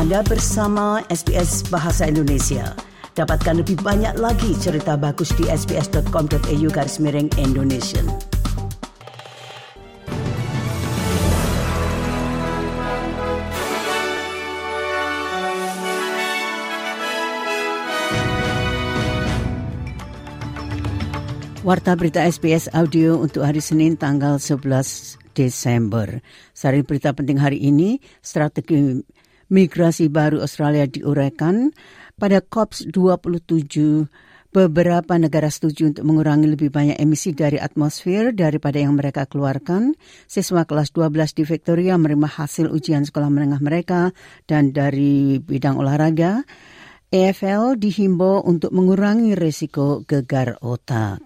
Anda bersama SBS Bahasa Indonesia. Dapatkan lebih banyak lagi cerita bagus di sbs.com.au garis miring Indonesia. Warta berita SBS Audio untuk hari Senin tanggal 11 Desember. Sari berita penting hari ini, strategi migrasi baru Australia diuraikan pada COP 27 Beberapa negara setuju untuk mengurangi lebih banyak emisi dari atmosfer daripada yang mereka keluarkan. Siswa kelas 12 di Victoria menerima hasil ujian sekolah menengah mereka dan dari bidang olahraga, EFL dihimbau untuk mengurangi risiko gegar otak.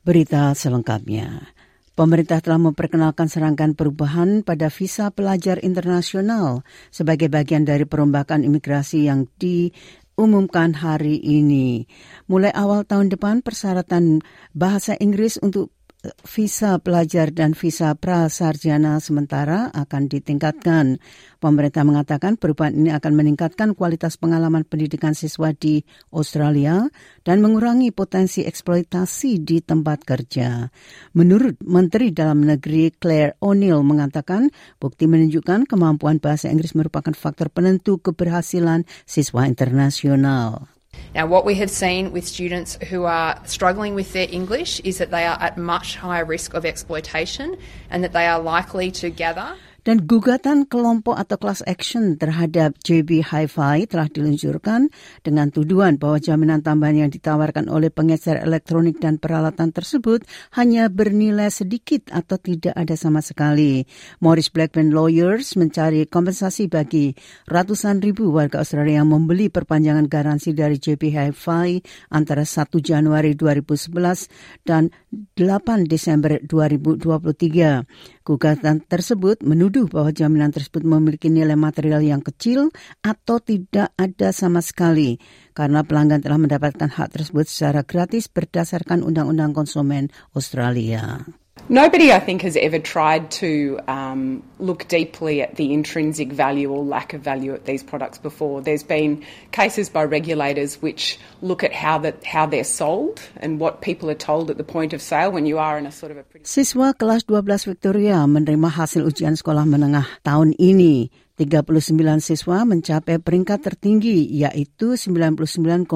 Berita selengkapnya. Pemerintah telah memperkenalkan serangkaian perubahan pada visa pelajar internasional sebagai bagian dari perombakan imigrasi yang diumumkan hari ini. Mulai awal tahun depan, persyaratan bahasa Inggris untuk visa pelajar dan visa prasarjana sementara akan ditingkatkan. Pemerintah mengatakan perubahan ini akan meningkatkan kualitas pengalaman pendidikan siswa di Australia dan mengurangi potensi eksploitasi di tempat kerja. Menurut Menteri Dalam Negeri Claire O'Neill mengatakan bukti menunjukkan kemampuan bahasa Inggris merupakan faktor penentu keberhasilan siswa internasional. Now, what we have seen with students who are struggling with their English is that they are at much higher risk of exploitation and that they are likely to gather Dan gugatan kelompok atau class action terhadap JB Hi-Fi telah diluncurkan dengan tuduhan bahwa jaminan tambahan yang ditawarkan oleh pengecer elektronik dan peralatan tersebut hanya bernilai sedikit atau tidak ada sama sekali. Morris Blackburn Lawyers mencari kompensasi bagi ratusan ribu warga Australia yang membeli perpanjangan garansi dari JB Hi-Fi antara 1 Januari 2011 dan 8 Desember 2023. Gugatan tersebut menuduh bahwa jaminan tersebut memiliki nilai material yang kecil atau tidak ada sama sekali karena pelanggan telah mendapatkan hak tersebut secara gratis berdasarkan Undang-Undang Konsumen Australia. Nobody, I think, has ever tried to um, look deeply at the intrinsic value or lack of value at these products before. There's been cases by regulators which look at how that how they're sold and what people are told at the point of sale when you are in a sort of a pretty... Siswa kelas 12 Victoria menerima hasil ujian sekolah menengah tahun ini. 39 siswa mencapai peringkat tertinggi yaitu 99,95.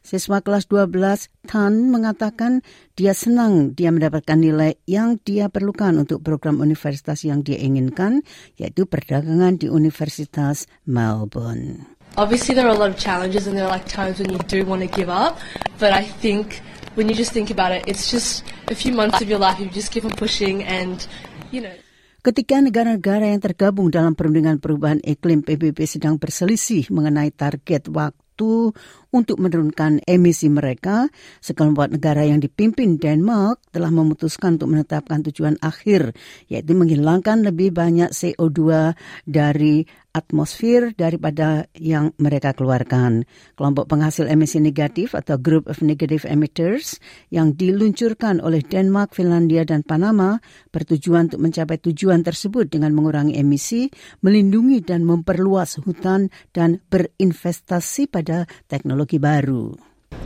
Siswa kelas 12 Tan mengatakan dia senang dia mendapatkan nilai yang dia perlukan untuk program universitas yang dia inginkan yaitu perdagangan di Universitas Melbourne. Obviously there are a lot of challenges and there are like times when you do want to give up, but I think when you just think about it, it's just a few months of your life you just keep on pushing and you know Ketika negara-negara yang tergabung dalam perundingan perubahan iklim PBB sedang berselisih mengenai target waktu untuk menurunkan emisi mereka, sekelompok negara yang dipimpin Denmark telah memutuskan untuk menetapkan tujuan akhir, yaitu menghilangkan lebih banyak CO2 dari atmosfer daripada yang mereka keluarkan. Kelompok penghasil emisi negatif atau Group of Negative Emitters yang diluncurkan oleh Denmark, Finlandia, dan Panama bertujuan untuk mencapai tujuan tersebut dengan mengurangi emisi, melindungi dan memperluas hutan, dan berinvestasi pada teknologi baru.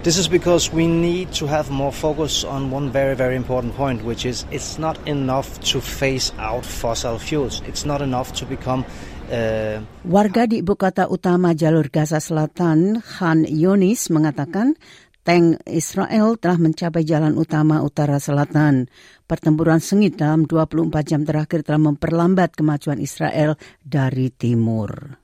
This is because we need to have more focus on one very, very important point, which is it's not enough to phase out fossil fuels. It's not enough to become Warga di ibu kota utama jalur Gaza Selatan, Khan Yonis, mengatakan tank Israel telah mencapai jalan utama utara selatan. Pertempuran sengit dalam 24 jam terakhir telah memperlambat kemajuan Israel dari timur.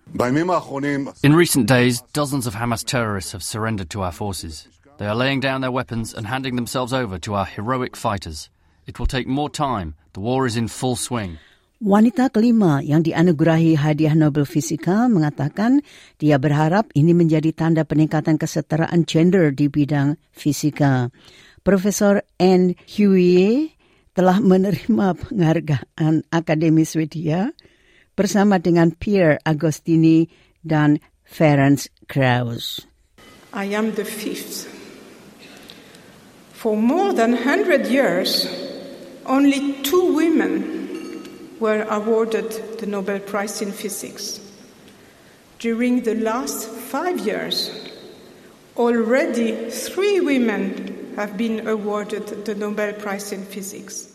In recent days, dozens of Hamas terrorists have surrendered to our forces. They are laying down their weapons and handing themselves over to our heroic fighters. It will take more time. The war is in full swing. Wanita kelima yang dianugerahi hadiah Nobel Fisika mengatakan dia berharap ini menjadi tanda peningkatan kesetaraan gender di bidang fisika. Profesor Anne Huye telah menerima penghargaan Akademi Swedia bersama dengan Pierre Agostini dan Ferenc Krauss. I am the fifth. For more than 100 years, only two women were awarded the Nobel Prize in Physics. During the last five years, already three women have been awarded the Nobel Prize in Physics.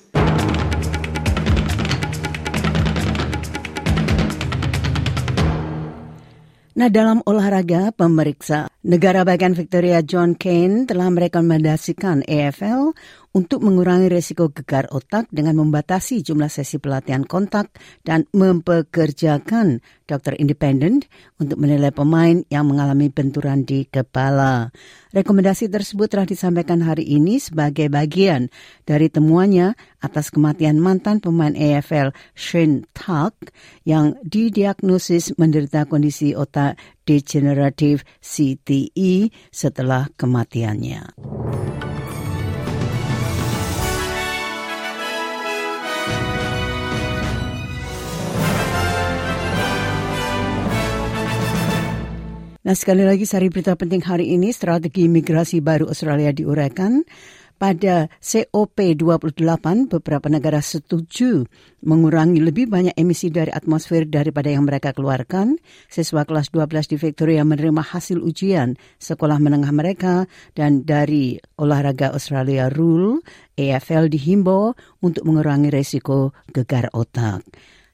Nah, dalam olahraga, pemeriksa negara bagian Victoria John Kane telah merekomendasikan EFL untuk mengurangi resiko gegar otak dengan membatasi jumlah sesi pelatihan kontak dan mempekerjakan dokter independen untuk menilai pemain yang mengalami benturan di kepala. Rekomendasi tersebut telah disampaikan hari ini sebagai bagian dari temuannya atas kematian mantan pemain AFL Shane Tuck yang didiagnosis menderita kondisi otak degeneratif CTE setelah kematiannya. Nah sekali lagi sari berita penting hari ini strategi migrasi baru Australia diuraikan. Pada COP28 beberapa negara setuju mengurangi lebih banyak emisi dari atmosfer daripada yang mereka keluarkan. Siswa kelas 12 di Victoria menerima hasil ujian sekolah menengah mereka dan dari olahraga Australia Rule, AFL dihimbau untuk mengurangi resiko gegar otak.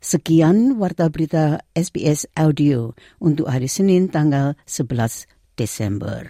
Sekian warta berita SBS Audio untuk hari Senin tanggal 11 Desember.